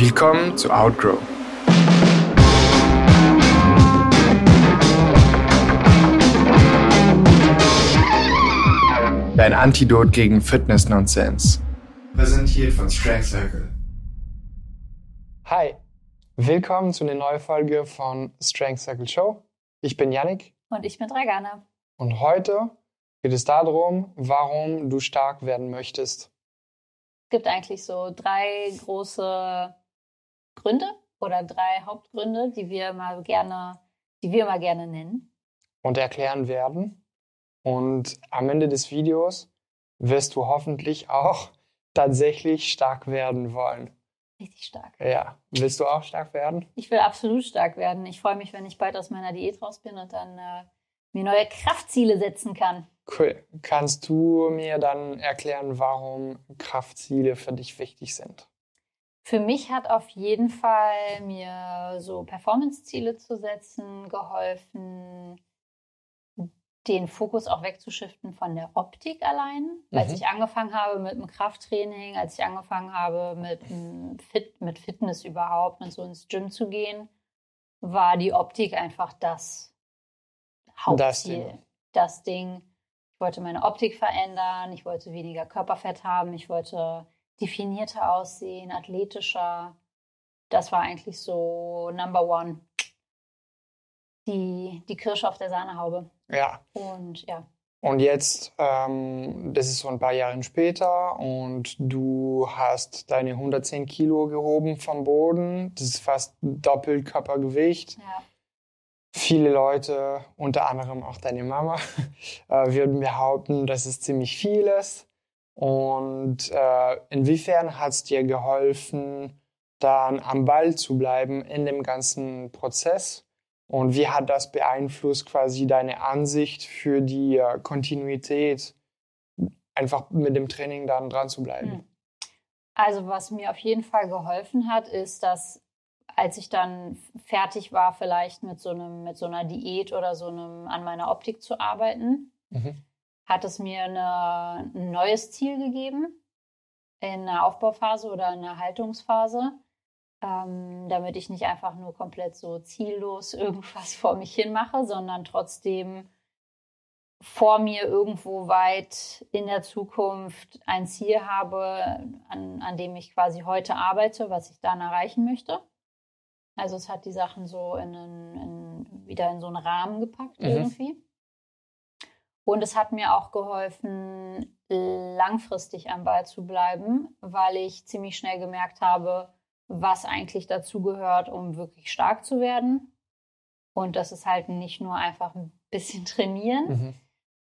Willkommen zu Outgrow. Dein Antidot gegen Fitness-Nonsense. Präsentiert von Strength Circle. Hi, willkommen zu einer neuen Folge von Strength Circle Show. Ich bin Yannick. Und ich bin Dragana. Und heute geht es darum, warum du stark werden möchtest. Es gibt eigentlich so drei große Gründe oder drei Hauptgründe, die wir mal gerne, die wir mal gerne nennen. Und erklären werden. Und am Ende des Videos wirst du hoffentlich auch tatsächlich stark werden wollen. Richtig stark. Ja. Willst du auch stark werden? Ich will absolut stark werden. Ich freue mich, wenn ich bald aus meiner Diät raus bin und dann äh, mir neue Kraftziele setzen kann. Cool. Kannst du mir dann erklären, warum Kraftziele für dich wichtig sind? Für mich hat auf jeden Fall mir so Performance-Ziele zu setzen geholfen, den Fokus auch wegzuschiften von der Optik allein. Mhm. Als ich angefangen habe mit dem Krafttraining, als ich angefangen habe mit, Fit, mit Fitness überhaupt und so ins Gym zu gehen, war die Optik einfach das Hauptziel. Das Ding. Das Ding. Ich wollte meine Optik verändern, ich wollte weniger Körperfett haben, ich wollte definierter aussehen, athletischer. Das war eigentlich so Number One. Die, die Kirsche auf der Sahnehaube. Ja. Und ja. Und jetzt, ähm, das ist so ein paar Jahre später und du hast deine 110 Kilo gehoben vom Boden. Das ist fast doppelt Körpergewicht. Ja. Viele Leute, unter anderem auch deine Mama, äh, würden behaupten, das ist ziemlich vieles. Und äh, inwiefern hat es dir geholfen, dann am Ball zu bleiben in dem ganzen Prozess? Und wie hat das beeinflusst quasi deine Ansicht für die äh, Kontinuität, einfach mit dem Training dann dran zu bleiben? Hm. Also was mir auf jeden Fall geholfen hat, ist, dass als ich dann fertig war, vielleicht mit so einem, mit so einer Diät oder so einem an meiner Optik zu arbeiten, mhm. Hat es mir eine, ein neues Ziel gegeben in einer Aufbauphase oder in einer Haltungsphase ähm, damit ich nicht einfach nur komplett so ziellos irgendwas vor mich hin mache, sondern trotzdem vor mir irgendwo weit in der Zukunft ein Ziel habe, an, an dem ich quasi heute arbeite, was ich dann erreichen möchte. Also es hat die Sachen so in, einen, in wieder in so einen Rahmen gepackt mhm. irgendwie. Und es hat mir auch geholfen, langfristig am Ball zu bleiben, weil ich ziemlich schnell gemerkt habe, was eigentlich dazu gehört, um wirklich stark zu werden. Und das ist halt nicht nur einfach ein bisschen trainieren, mhm.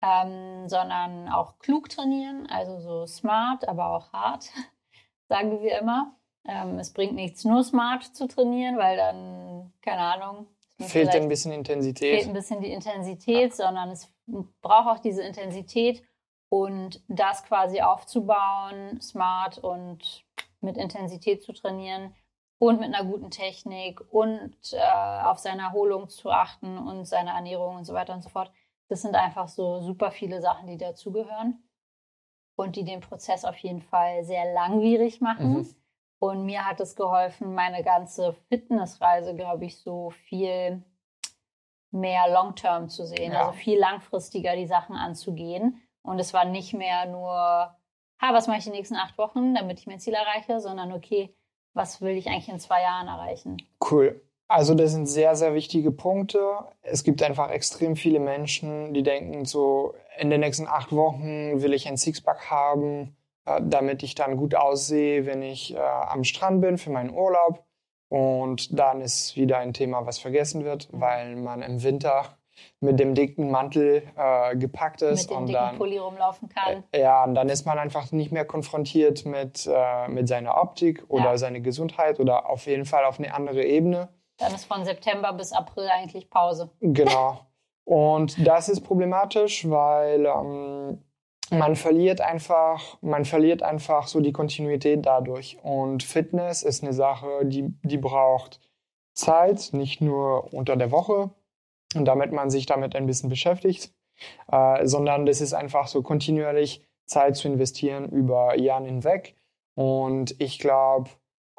ähm, sondern auch klug trainieren, also so smart, aber auch hart, sagen wir immer. Ähm, es bringt nichts, nur smart zu trainieren, weil dann, keine Ahnung, fehlt ein bisschen Intensität. Fehlt ein bisschen die Intensität, ja. sondern es braucht auch diese Intensität und das quasi aufzubauen, smart und mit Intensität zu trainieren und mit einer guten Technik und äh, auf seine Erholung zu achten und seine Ernährung und so weiter und so fort. Das sind einfach so super viele Sachen, die dazugehören und die den Prozess auf jeden Fall sehr langwierig machen. Mhm. Und mir hat es geholfen, meine ganze Fitnessreise, glaube ich, so viel mehr long-term zu sehen, ja. also viel langfristiger die Sachen anzugehen. Und es war nicht mehr nur ha, was mache ich die nächsten acht Wochen, damit ich mein Ziel erreiche, sondern okay, was will ich eigentlich in zwei Jahren erreichen? Cool. Also das sind sehr, sehr wichtige Punkte. Es gibt einfach extrem viele Menschen, die denken so, in den nächsten acht Wochen will ich ein Sixpack haben, damit ich dann gut aussehe, wenn ich äh, am Strand bin für meinen Urlaub. Und dann ist wieder ein Thema, was vergessen wird, mhm. weil man im Winter mit dem dicken Mantel äh, gepackt ist. Mit dem und dicken dann, Pulli rumlaufen kann. Äh, ja, und dann ist man einfach nicht mehr konfrontiert mit, äh, mit seiner Optik oder ja. seiner Gesundheit oder auf jeden Fall auf eine andere Ebene. Dann ist von September bis April eigentlich Pause. Genau. Und das ist problematisch, weil ähm, man verliert einfach, man verliert einfach so die Kontinuität dadurch. Und Fitness ist eine Sache, die, die braucht Zeit, nicht nur unter der Woche, damit man sich damit ein bisschen beschäftigt, äh, sondern das ist einfach so kontinuierlich Zeit zu investieren über Jahre hinweg. Und ich glaube,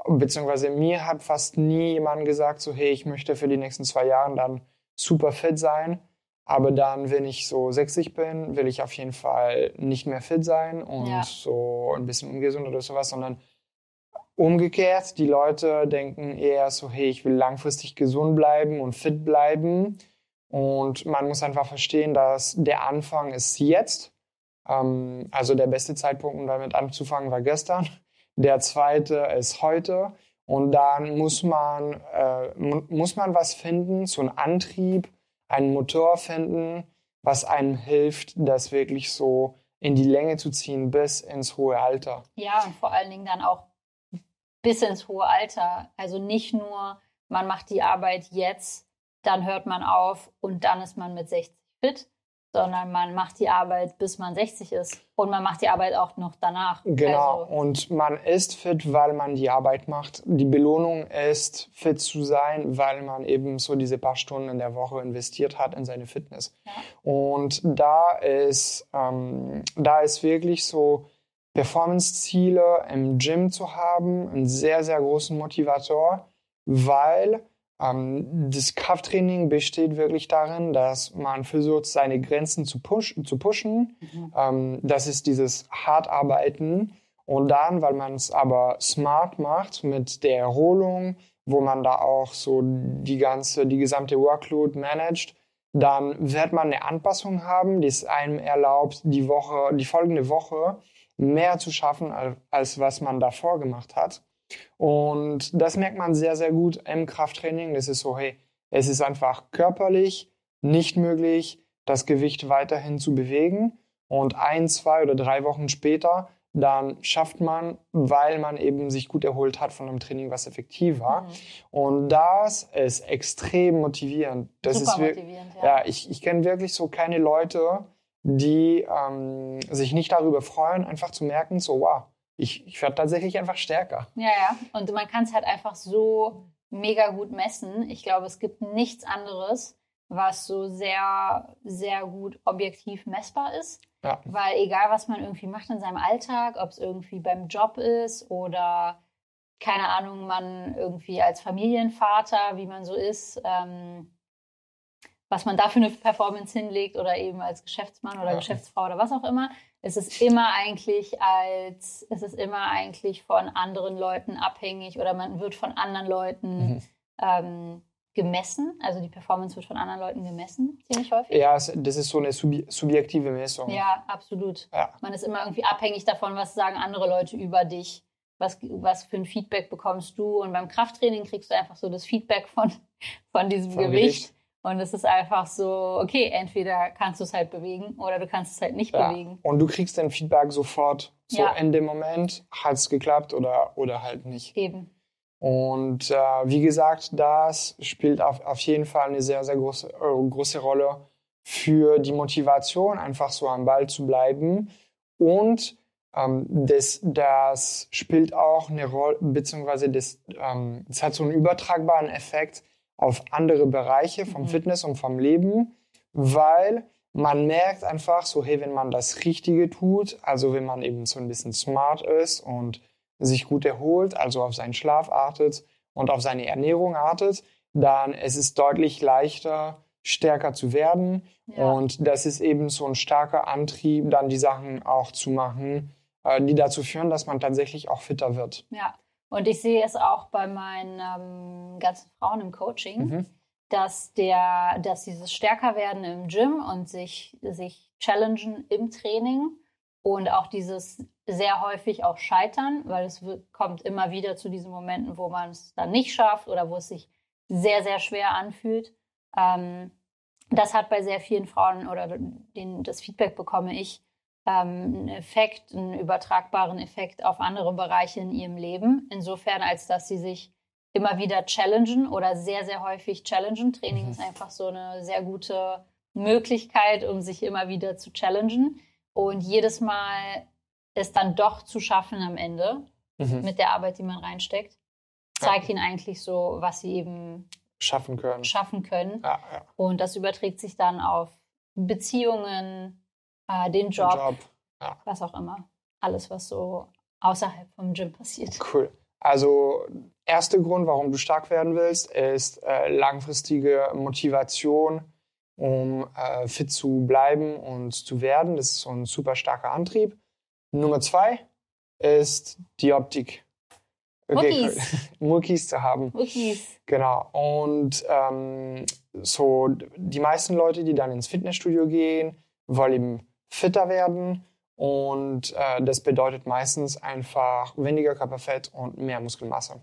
beziehungsweise mir hat fast nie jemand gesagt, so hey, ich möchte für die nächsten zwei Jahre dann super fit sein. Aber dann, wenn ich so 60 bin, will ich auf jeden Fall nicht mehr fit sein und ja. so ein bisschen ungesund oder sowas, sondern umgekehrt, die Leute denken eher so, hey, ich will langfristig gesund bleiben und fit bleiben. Und man muss einfach verstehen, dass der Anfang ist jetzt. Ähm, also der beste Zeitpunkt, um damit anzufangen, war gestern. Der zweite ist heute. Und dann muss man, äh, muss man was finden, so einen Antrieb, einen Motor finden, was einem hilft, das wirklich so in die Länge zu ziehen bis ins hohe Alter. Ja, und vor allen Dingen dann auch bis ins hohe Alter. Also nicht nur, man macht die Arbeit jetzt, dann hört man auf und dann ist man mit 60 fit, sondern man macht die Arbeit, bis man 60 ist. Und man macht die Arbeit auch noch danach. Genau. Also und man ist fit, weil man die Arbeit macht. Die Belohnung ist, fit zu sein, weil man eben so diese paar Stunden in der Woche investiert hat in seine Fitness. Ja. Und da ist, ähm, da ist wirklich so, Performance-Ziele im Gym zu haben, einen sehr, sehr großen Motivator, weil das Krafttraining besteht wirklich darin, dass man versucht, seine Grenzen zu, push, zu pushen. Mhm. Ähm, das ist dieses Hartarbeiten. Und dann, weil man es aber smart macht mit der Erholung, wo man da auch so die ganze, die gesamte Workload managt, dann wird man eine Anpassung haben, die es einem erlaubt, die Woche, die folgende Woche mehr zu schaffen, als, als was man davor gemacht hat. Und das merkt man sehr, sehr gut im Krafttraining. Das ist so, hey, es ist einfach körperlich nicht möglich, das Gewicht weiterhin zu bewegen. Und ein, zwei oder drei Wochen später, dann schafft man, weil man eben sich gut erholt hat von einem Training, was effektiv war. Mhm. Und das ist extrem motivierend. Das Super ist motivierend, ja. ja ich, ich kenne wirklich so keine Leute, die ähm, sich nicht darüber freuen, einfach zu merken, so wow, ich, ich werde tatsächlich einfach stärker. Ja, ja. Und man kann es halt einfach so mega gut messen. Ich glaube, es gibt nichts anderes, was so sehr, sehr gut objektiv messbar ist. Ja. Weil egal, was man irgendwie macht in seinem Alltag, ob es irgendwie beim Job ist oder keine Ahnung, man irgendwie als Familienvater, wie man so ist, ähm, was man da für eine Performance hinlegt oder eben als Geschäftsmann oder ja. Geschäftsfrau oder was auch immer, es ist immer eigentlich als, es ist immer eigentlich von anderen Leuten abhängig oder man wird von anderen Leuten mhm. ähm, gemessen. Also die Performance wird von anderen Leuten gemessen, ziemlich häufig. Ja, das ist so eine subjektive Messung. Ja, absolut. Ja. Man ist immer irgendwie abhängig davon, was sagen andere Leute über dich. Was, was für ein Feedback bekommst du? Und beim Krafttraining kriegst du einfach so das Feedback von, von diesem Gewicht. Gewicht. Und es ist einfach so, okay, entweder kannst du es halt bewegen oder du kannst es halt nicht ja. bewegen. Und du kriegst dein Feedback sofort. So ja. in dem Moment hat es geklappt oder, oder halt nicht. Eben. Und äh, wie gesagt, das spielt auf, auf jeden Fall eine sehr, sehr große, äh, große Rolle für die Motivation, einfach so am Ball zu bleiben. Und ähm, das, das spielt auch eine Rolle, beziehungsweise das, ähm, das hat so einen übertragbaren Effekt auf andere Bereiche vom mhm. Fitness und vom Leben, weil man merkt einfach so, hey, wenn man das Richtige tut, also wenn man eben so ein bisschen smart ist und sich gut erholt, also auf seinen Schlaf achtet und auf seine Ernährung achtet, dann ist es deutlich leichter, stärker zu werden. Ja. Und das ist eben so ein starker Antrieb, dann die Sachen auch zu machen, äh, die dazu führen, dass man tatsächlich auch fitter wird. Ja. Und ich sehe es auch bei meinen ähm, ganzen Frauen im Coaching, mhm. dass, der, dass dieses Stärkerwerden im Gym und sich, sich challengen im Training und auch dieses sehr häufig auch Scheitern, weil es kommt immer wieder zu diesen Momenten, wo man es dann nicht schafft oder wo es sich sehr, sehr schwer anfühlt. Ähm, das hat bei sehr vielen Frauen oder den, das Feedback bekomme ich, einen Effekt, einen übertragbaren Effekt auf andere Bereiche in ihrem Leben. Insofern, als dass sie sich immer wieder challengen oder sehr, sehr häufig challengen. Training mhm. ist einfach so eine sehr gute Möglichkeit, um sich immer wieder zu challengen. Und jedes Mal es dann doch zu schaffen am Ende mhm. mit der Arbeit, die man reinsteckt, zeigt ja. ihnen eigentlich so, was sie eben schaffen können. Schaffen können. Ja, ja. Und das überträgt sich dann auf Beziehungen, äh, den Job, Job. Ja. was auch immer. Alles, was so außerhalb vom Gym passiert. Cool. Also erster Grund, warum du stark werden willst, ist äh, langfristige Motivation, um äh, fit zu bleiben und zu werden. Das ist so ein super starker Antrieb. Nummer zwei ist die Optik. Muckis. Muckis zu haben. Muckis. Genau. Und ähm, so die meisten Leute, die dann ins Fitnessstudio gehen, wollen eben fitter werden. Und äh, das bedeutet meistens einfach weniger Körperfett und mehr Muskelmasse.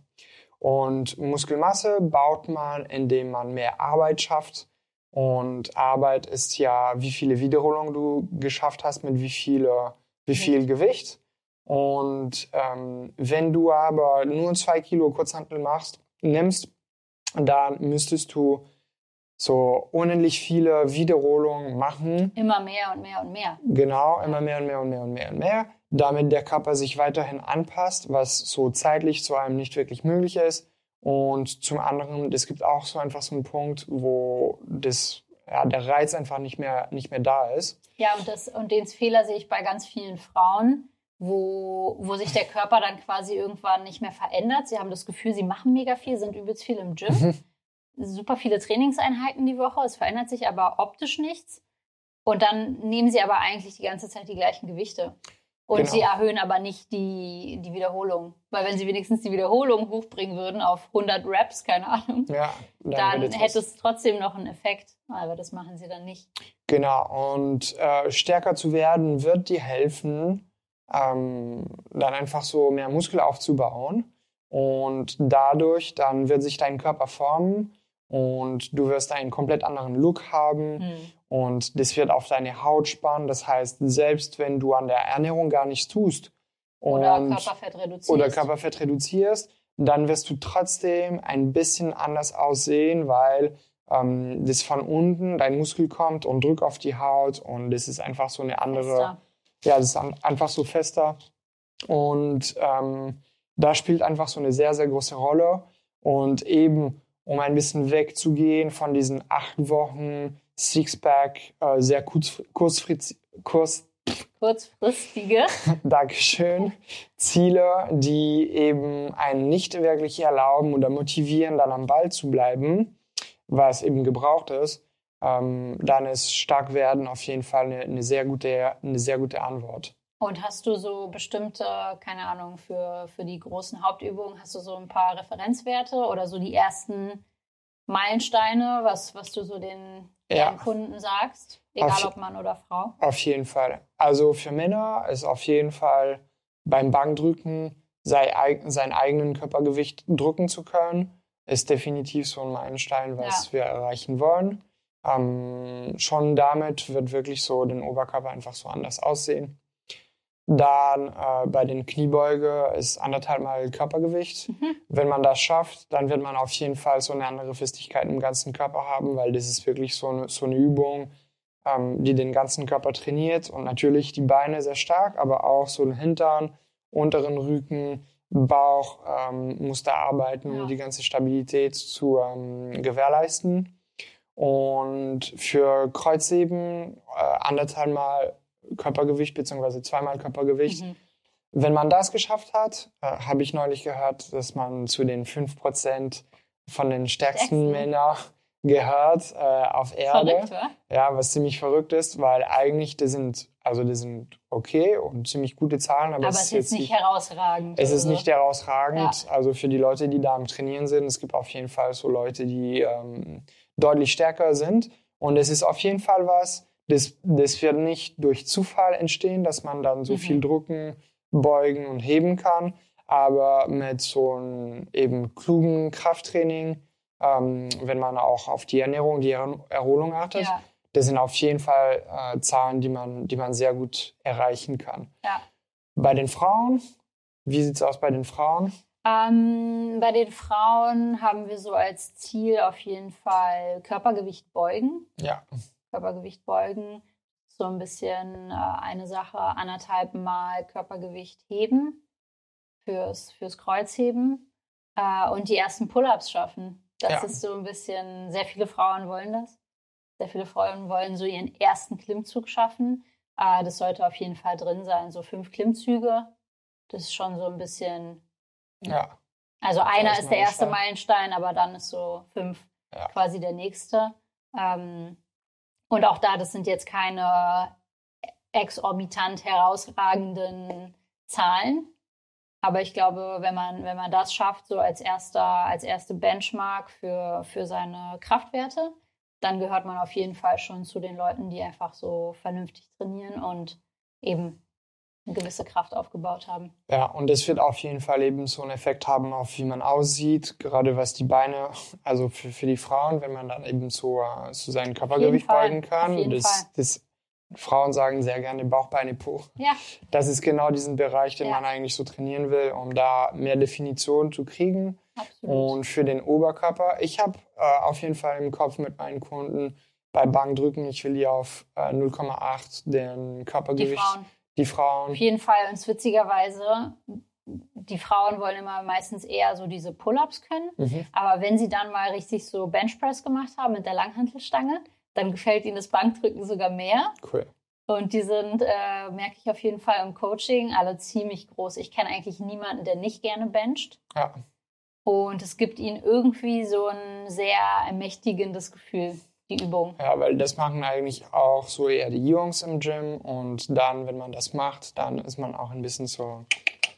Und Muskelmasse baut man, indem man mehr Arbeit schafft. Und Arbeit ist ja, wie viele Wiederholungen du geschafft hast mit wie, viele, wie viel Gewicht. Und ähm, wenn du aber nur zwei Kilo Kurzhantel machst, nimmst, dann müsstest du so unendlich viele Wiederholungen machen. Immer mehr und mehr und mehr. Genau, immer mehr und mehr und mehr und mehr und mehr, damit der Körper sich weiterhin anpasst, was so zeitlich zu einem nicht wirklich möglich ist. Und zum anderen, es gibt auch so einfach so einen Punkt, wo das, ja, der Reiz einfach nicht mehr, nicht mehr da ist. Ja, und, das, und den Fehler sehe ich bei ganz vielen Frauen, wo, wo sich der Körper dann quasi irgendwann nicht mehr verändert. Sie haben das Gefühl, sie machen mega viel, sind übelst viel im Gym. Super viele Trainingseinheiten die Woche, es verändert sich aber optisch nichts. Und dann nehmen sie aber eigentlich die ganze Zeit die gleichen Gewichte. Und genau. sie erhöhen aber nicht die, die Wiederholung. Weil wenn sie wenigstens die Wiederholung hochbringen würden auf 100 Reps, keine Ahnung, ja, dann, dann hätte es trotzdem noch einen Effekt. Aber das machen sie dann nicht. Genau. Und äh, stärker zu werden wird dir helfen, ähm, dann einfach so mehr Muskel aufzubauen. Und dadurch dann wird sich dein Körper formen und du wirst einen komplett anderen Look haben mhm. und das wird auf deine Haut spannen. Das heißt, selbst wenn du an der Ernährung gar nichts tust oder Körperfett reduzierst, oder Körperfett reduzierst, dann wirst du trotzdem ein bisschen anders aussehen, weil ähm, das von unten dein Muskel kommt und drückt auf die Haut und das ist einfach so eine andere. Fester. Ja, das ist einfach so fester und ähm, da spielt einfach so eine sehr sehr große Rolle und eben um ein bisschen wegzugehen von diesen acht Wochen Sixpack, äh, sehr kurz, kurzfristig, kurz, kurzfristige Dankeschön, Ziele, die eben einen nicht wirklich erlauben oder motivieren, dann am Ball zu bleiben, was eben gebraucht ist, ähm, dann ist stark werden auf jeden Fall eine, eine, sehr gute, eine sehr gute Antwort. Und hast du so bestimmte, keine Ahnung, für, für die großen Hauptübungen, hast du so ein paar Referenzwerte oder so die ersten Meilensteine, was, was du so den, ja. den Kunden sagst? Egal auf, ob Mann oder Frau? Auf jeden Fall. Also für Männer ist auf jeden Fall beim Bankdrücken sei, sein eigenen Körpergewicht drücken zu können, ist definitiv so ein Meilenstein, was ja. wir erreichen wollen. Ähm, schon damit wird wirklich so den Oberkörper einfach so anders aussehen. Dann äh, bei den Kniebeuge ist anderthalb Mal Körpergewicht. Mhm. Wenn man das schafft, dann wird man auf jeden Fall so eine andere Festigkeit im ganzen Körper haben, weil das ist wirklich so eine, so eine Übung, ähm, die den ganzen Körper trainiert. Und natürlich die Beine sehr stark, aber auch so den Hintern, unteren Rücken, Bauch ähm, muss da arbeiten, ja. um die ganze Stabilität zu ähm, gewährleisten. Und für Kreuzheben äh, anderthalb Mal Körpergewicht beziehungsweise zweimal Körpergewicht. Mhm. Wenn man das geschafft hat, äh, habe ich neulich gehört, dass man zu den 5% von den stärksten Männern gehört äh, auf Erde. Verrückt, wa? Ja, was ziemlich verrückt ist, weil eigentlich die sind, also die sind okay und ziemlich gute Zahlen, aber, aber es ist jetzt nicht herausragend. Es ist so. nicht herausragend. Ja. Also für die Leute, die da am Trainieren sind, es gibt auf jeden Fall so Leute, die ähm, deutlich stärker sind. Und es ist auf jeden Fall was, das, das wird nicht durch Zufall entstehen, dass man dann so mhm. viel drucken, beugen und heben kann, aber mit so einem eben klugen Krafttraining, ähm, wenn man auch auf die Ernährung, die Erholung achtet, ja. das sind auf jeden Fall äh, Zahlen, die man, die man sehr gut erreichen kann. Ja. Bei den Frauen, wie sieht es aus bei den Frauen? Ähm, bei den Frauen haben wir so als Ziel auf jeden Fall Körpergewicht beugen. Ja. Körpergewicht beugen. So ein bisschen äh, eine Sache, anderthalb Mal Körpergewicht heben fürs, fürs Kreuzheben äh, und die ersten Pull-ups schaffen. Das ja. ist so ein bisschen, sehr viele Frauen wollen das. Sehr viele Frauen wollen so ihren ersten Klimmzug schaffen. Äh, das sollte auf jeden Fall drin sein. So fünf Klimmzüge, das ist schon so ein bisschen ja. Also einer ist der erste Meilenstein, aber dann ist so fünf ja. quasi der nächste. Ähm, und auch da, das sind jetzt keine exorbitant herausragenden Zahlen. Aber ich glaube, wenn man, wenn man das schafft, so als erster, als erste Benchmark für, für seine Kraftwerte, dann gehört man auf jeden Fall schon zu den Leuten, die einfach so vernünftig trainieren und eben eine gewisse Kraft aufgebaut haben. Ja, und das wird auf jeden Fall eben so einen Effekt haben, auf wie man aussieht, gerade was die Beine, also für, für die Frauen, wenn man dann eben so, so sein Körpergewicht beugen kann. Das, das, Frauen sagen sehr gerne Bauchbeine Po. Ja. Das ist genau diesen Bereich, den ja. man eigentlich so trainieren will, um da mehr Definition zu kriegen. Absolut. Und für den Oberkörper, ich habe äh, auf jeden Fall im Kopf mit meinen Kunden bei Bankdrücken, ich will die auf äh, 0,8 den Körpergewicht. Die Frauen. Die Frauen. Auf jeden Fall. Und witzigerweise, die Frauen wollen immer meistens eher so diese Pull-ups können. Mhm. Aber wenn sie dann mal richtig so Benchpress gemacht haben mit der Langhantelstange, dann gefällt ihnen das Bankdrücken sogar mehr. Cool. Und die sind, äh, merke ich auf jeden Fall im Coaching, alle ziemlich groß. Ich kenne eigentlich niemanden, der nicht gerne bencht. Ja. Und es gibt ihnen irgendwie so ein sehr ermächtigendes Gefühl, die Übung. Ja, weil das machen eigentlich auch so eher die Jungs im Gym. Und dann, wenn man das macht, dann ist man auch ein bisschen so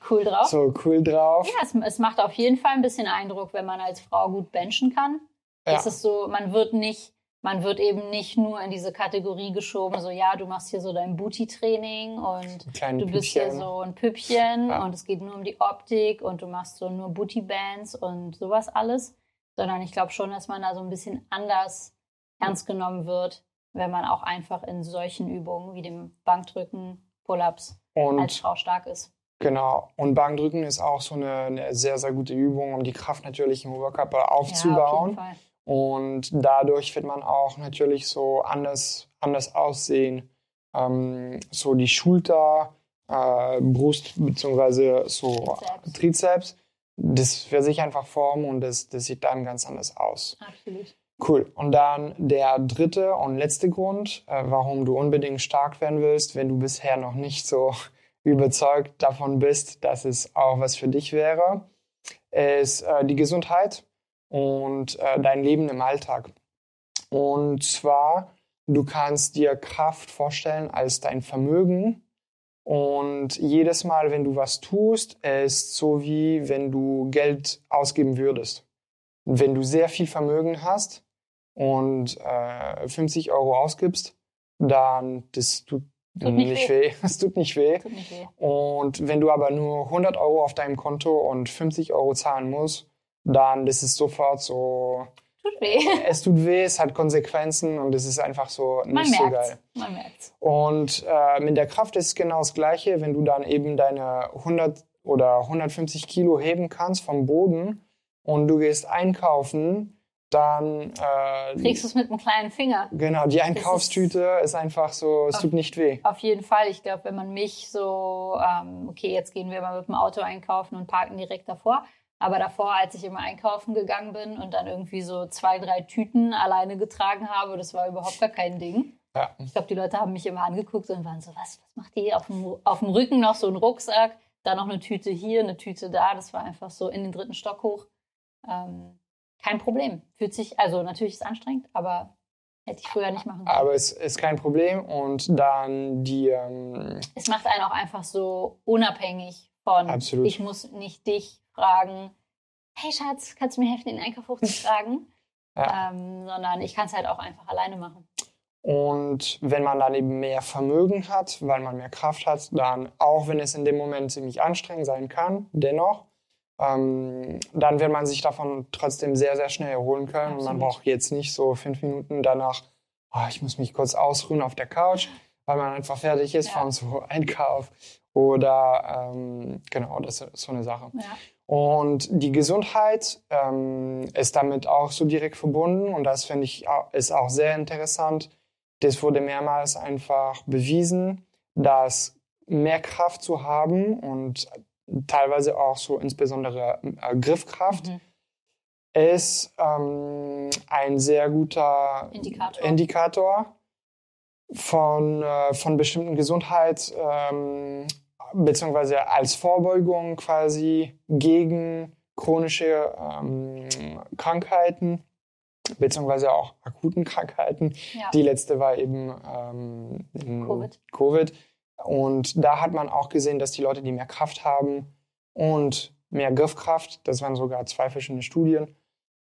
cool drauf. So cool drauf. Ja, es, es macht auf jeden Fall ein bisschen Eindruck, wenn man als Frau gut benchen kann. Ja. Es ist so, man wird nicht man wird eben nicht nur in diese Kategorie geschoben, so ja, du machst hier so dein Booty-Training und du bist hier so ein Püppchen ja. und es geht nur um die Optik und du machst so nur Booty-Bands und sowas alles, sondern ich glaube schon, dass man da so ein bisschen anders ernst genommen wird, wenn man auch einfach in solchen Übungen wie dem Bankdrücken, Pull-ups als Frau stark ist. Genau. Und Bankdrücken ist auch so eine, eine, sehr, sehr gute Übung, um die Kraft natürlich im Oberkörper aufzubauen. Ja, auf jeden Fall. Und dadurch wird man auch natürlich so anders, anders aussehen. Ähm, so die Schulter, äh, Brust beziehungsweise so Trizeps. Trizeps. Das wird sich einfach formen und das, das sieht dann ganz anders aus. Absolut. Cool. Und dann der dritte und letzte Grund, äh, warum du unbedingt stark werden willst, wenn du bisher noch nicht so überzeugt davon bist, dass es auch was für dich wäre, ist äh, die Gesundheit und äh, dein Leben im Alltag. Und zwar, du kannst dir Kraft vorstellen als dein Vermögen. Und jedes Mal, wenn du was tust, ist so wie wenn du Geld ausgeben würdest. Wenn du sehr viel Vermögen hast und äh, 50 Euro ausgibst, dann das tut, tut nicht, nicht weh. weh. Es tut nicht weh. Tut nicht weh. Und wenn du aber nur 100 Euro auf deinem Konto und 50 Euro zahlen musst, dann das ist sofort so. Tut weh. Es tut weh, es hat Konsequenzen und es ist einfach so nicht Man so geil. Man merkt's. Und äh, mit der Kraft ist es genau das Gleiche, wenn du dann eben deine 100 oder 150 Kilo heben kannst vom Boden und du gehst einkaufen, dann äh, kriegst du es mit einem kleinen Finger. Genau, die Einkaufstüte ist, ist, einfach so, es auf, tut nicht weh. Auf jeden Fall. Ich glaube, wenn man mich so, ähm, okay, jetzt gehen wir mal mit dem Auto einkaufen und parken direkt davor. Aber davor, als ich immer einkaufen gegangen bin und dann irgendwie so zwei, drei Tüten alleine getragen habe, das war überhaupt gar kein Ding. Ja. Ich glaube, die Leute haben mich immer angeguckt und waren so, was, was macht die? Auf dem, auf dem Rücken noch so ein Rucksack, da noch eine Tüte hier, eine Tüte da. Das war einfach so in den dritten Stock hoch. Ähm, kein Problem. Fühlt sich, also natürlich ist es anstrengend, aber hätte ich früher nicht machen können. Aber es ist kein Problem und dann die. Ähm es macht einen auch einfach so unabhängig von, Absolut. ich muss nicht dich fragen, hey Schatz, kannst du mir helfen, den Einkauf hochzutragen? ja. ähm, sondern ich kann es halt auch einfach alleine machen. Und wenn man dann eben mehr Vermögen hat, weil man mehr Kraft hat, dann, auch wenn es in dem Moment ziemlich anstrengend sein kann, dennoch, ähm, dann wird man sich davon trotzdem sehr, sehr schnell erholen können. Absolut. Und man braucht jetzt nicht so fünf Minuten danach, oh, ich muss mich kurz ausruhen auf der Couch, weil man einfach fertig ist ja. vom so Einkauf. Oder ähm, genau, das ist so eine Sache. Ja. Und die Gesundheit ähm, ist damit auch so direkt verbunden und das finde ich auch, ist auch sehr interessant. Das wurde mehrmals einfach bewiesen, dass mehr Kraft zu haben und teilweise auch so insbesondere äh, Griffkraft mhm. ist ähm, ein sehr guter Indikator, Indikator von, äh, von bestimmten Gesundheit. Ähm, beziehungsweise als Vorbeugung quasi gegen chronische ähm, Krankheiten, beziehungsweise auch akuten Krankheiten. Ja. Die letzte war eben ähm, Covid. Covid. Und da hat man auch gesehen, dass die Leute, die mehr Kraft haben und mehr Griffkraft, das waren sogar zwei verschiedene Studien,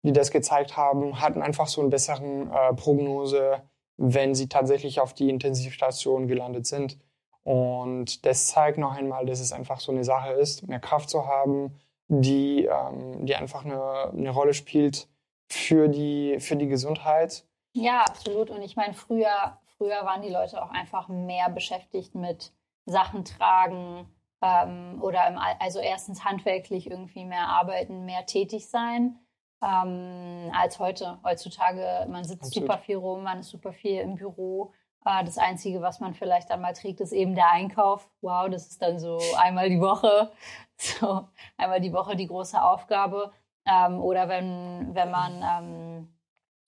die das gezeigt haben, hatten einfach so eine bessere äh, Prognose, wenn sie tatsächlich auf die Intensivstation gelandet sind. Und das zeigt noch einmal, dass es einfach so eine Sache ist, mehr Kraft zu haben, die, ähm, die einfach eine, eine Rolle spielt für die, für die Gesundheit. Ja, absolut. Und ich meine, früher, früher waren die Leute auch einfach mehr beschäftigt mit Sachen tragen ähm, oder im, also erstens handwerklich irgendwie mehr arbeiten, mehr tätig sein ähm, als heute. Heutzutage, man sitzt absolut. super viel rum, man ist super viel im Büro. Äh, das Einzige, was man vielleicht einmal trägt, ist eben der Einkauf. Wow, das ist dann so einmal die Woche. So, einmal die Woche die große Aufgabe. Ähm, oder wenn, wenn man ähm,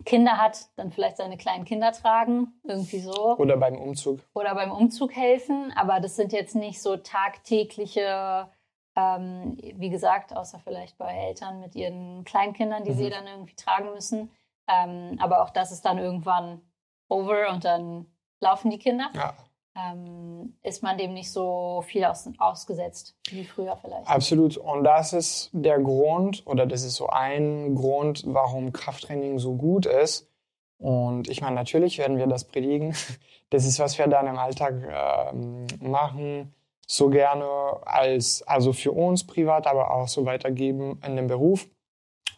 Kinder hat, dann vielleicht seine kleinen Kinder tragen, irgendwie so. Oder beim Umzug. Oder beim Umzug helfen. Aber das sind jetzt nicht so tagtägliche, ähm, wie gesagt, außer vielleicht bei Eltern mit ihren Kleinkindern, die mhm. sie dann irgendwie tragen müssen. Ähm, aber auch das ist dann irgendwann over und dann laufen die Kinder. Ja ähm, ist man dem nicht so viel aus, ausgesetzt wie früher vielleicht. Absolut. Und das ist der Grund, oder das ist so ein Grund, warum Krafttraining so gut ist. Und ich meine, natürlich werden wir das predigen. Das ist, was wir dann im Alltag äh, machen, so gerne als, also für uns privat, aber auch so weitergeben in dem Beruf.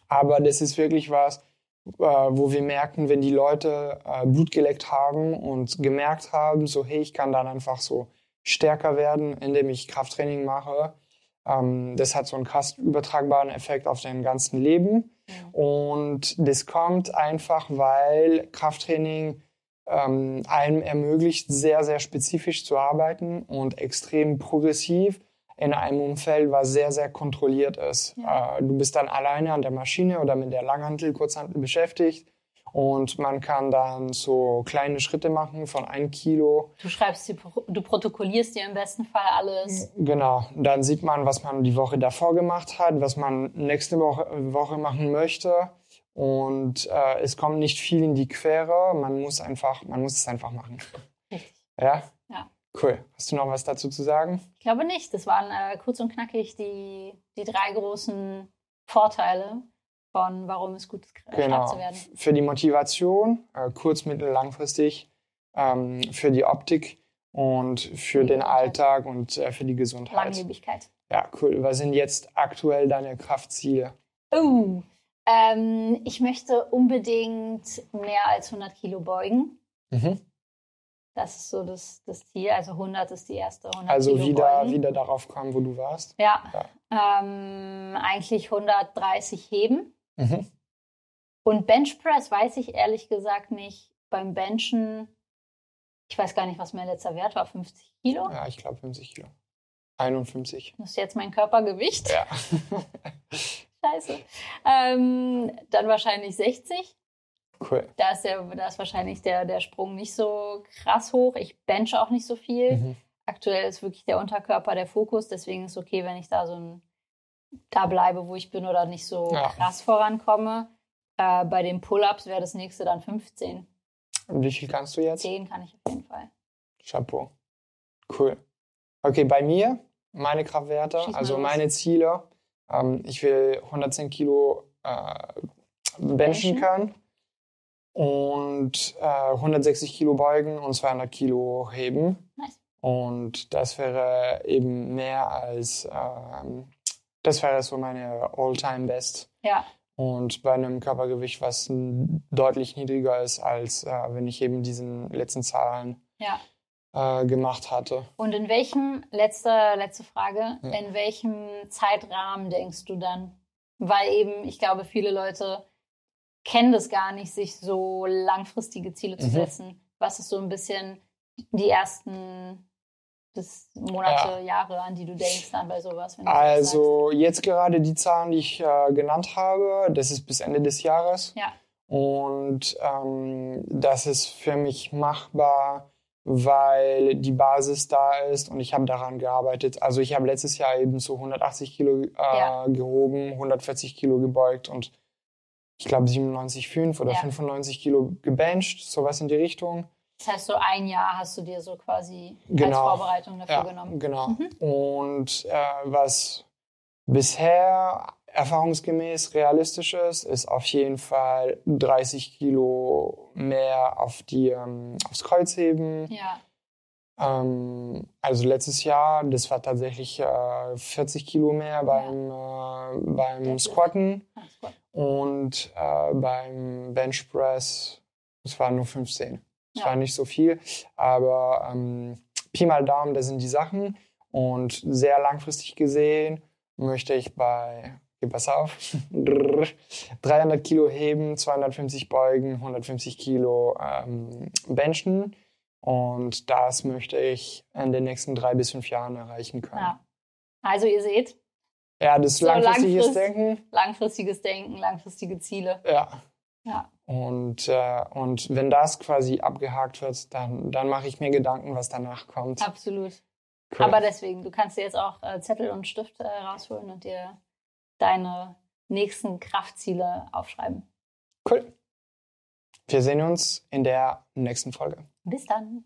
Aber das ist wirklich was, wo wir merken, wenn die Leute äh, Blut geleckt haben und gemerkt haben, so hey, ich kann dann einfach so stärker werden, indem ich Krafttraining mache. Ähm, das hat so einen krass übertragbaren Effekt auf dein ganzen Leben. Und das kommt einfach, weil Krafttraining ähm, einem ermöglicht, sehr, sehr spezifisch zu arbeiten und extrem progressiv in einem Umfeld, was sehr, sehr kontrolliert ist. Ja. Äh, du bist dann alleine an der Maschine oder mit der Langhantel, Kurzhantel beschäftigt. Und man kann dann so kleine Schritte machen von ein Kilo. Du schreibst, du protokollierst dir im besten Fall alles. Genau. Dann sieht man, was man die Woche davor gemacht hat, was man nächste Woche, Woche machen möchte. Und äh, es kommt nicht viel in die Quere. Man muss einfach, man muss es einfach machen. Richtig. Ja? Cool. Hast du noch was dazu zu sagen? Ich glaube nicht. Das waren äh, kurz und knackig die, die drei großen Vorteile von, warum es gut ist, genau. zu werden. Für die Motivation, äh, kurz-, mittel-, langfristig, ähm, für die Optik und für den Alltag und äh, für die Gesundheit. Langlebigkeit. Ja, cool. Was sind jetzt aktuell deine Kraftziele? Oh, ähm, ich möchte unbedingt mehr als 100 Kilo beugen. Mhm. Das ist so das, das Ziel. Also 100 ist die erste 100 Also Kilo wieder, wieder darauf kommen, wo du warst? Ja. ja. Ähm, eigentlich 130 heben. Mhm. Und Benchpress weiß ich ehrlich gesagt nicht. Beim Benchen, ich weiß gar nicht, was mein letzter Wert war, 50 Kilo? Ja, ich glaube 50 Kilo. 51. Das ist jetzt mein Körpergewicht. Ja. Scheiße. Ähm, dann wahrscheinlich 60. Cool. Da ist, der, da ist wahrscheinlich der, der Sprung nicht so krass hoch. Ich benche auch nicht so viel. Mhm. Aktuell ist wirklich der Unterkörper der Fokus, deswegen ist es okay, wenn ich da so ein, da bleibe, wo ich bin oder nicht so ja. krass vorankomme. Äh, bei den Pull-Ups wäre das nächste dann 15. Und wie viel kannst du jetzt? 10 kann ich auf jeden Fall. Chapeau. Cool. Okay, bei mir, meine Kraftwerte, also meine Ziele. Ähm, ich will 110 Kilo äh, benchen können und äh, 160 Kilo beugen und 200 Kilo heben. Nice. Und das wäre eben mehr als, ähm, das wäre so meine All-Time-Best. Ja. Und bei einem Körpergewicht, was deutlich niedriger ist, als äh, wenn ich eben diesen letzten Zahlen ja. äh, gemacht hatte. Und in welchem, letzte, letzte Frage, ja. in welchem Zeitrahmen denkst du dann? Weil eben, ich glaube, viele Leute kennen das gar nicht, sich so langfristige Ziele zu mhm. setzen. Was ist so ein bisschen die ersten bis Monate, ja. Jahre, an die du denkst dann bei sowas? also jetzt gerade die Zahlen, die ich äh, genannt habe, das ist bis Ende des Jahres. Ja. Und ähm, das ist für mich machbar weil die Basis da ist und ich habe daran gearbeitet. Also ich habe letztes Jahr eben so 180 Kilo äh, ja. gehoben, 140 Kilo gebeugt und ich glaube 97,5 oder ja. 95 Kilo gebencht, sowas in die Richtung. Das heißt, so ein Jahr hast du dir so quasi genau. als Vorbereitung dafür ja, genommen. Genau. Mhm. Und äh, was bisher erfahrungsgemäß realistisch ist, ist auf jeden Fall 30 Kilo mehr auf die, ähm, aufs Kreuzheben. Ja. Ähm, also letztes Jahr, das war tatsächlich äh, 40 Kilo mehr beim, ja. äh, beim Squatten. Squat. Und äh, beim Bench Press, das waren nur 15. Das ja. war nicht so viel, aber ähm, Pi mal Daumen, das sind die Sachen. Und sehr langfristig gesehen möchte ich bei, geh pass auf, 300 Kilo heben, 250 beugen, 150 Kilo ähm, benchen. Und das möchte ich in den nächsten drei bis fünf Jahren erreichen können. Ja. Also ihr seht. Ja, das so langfristiges langfrist Denken. Langfristiges Denken, langfristige Ziele. Ja. Ja. Und, äh, und wenn das quasi abgehakt wird, dann, dann mache ich mir Gedanken, was danach kommt. Absolut. Cool. Aber deswegen, du kannst dir jetzt auch äh, Zettel und Stift äh, rausholen und dir deine nächsten Kraftziele aufschreiben. Cool. Wir sehen uns in der nächsten Folge. Bis dann.